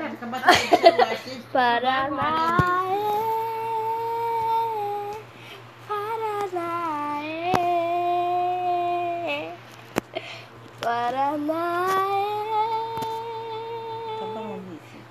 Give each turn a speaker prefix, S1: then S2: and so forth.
S1: Paraná, Paraná, Paraná,
S2: Tá bom, Alice.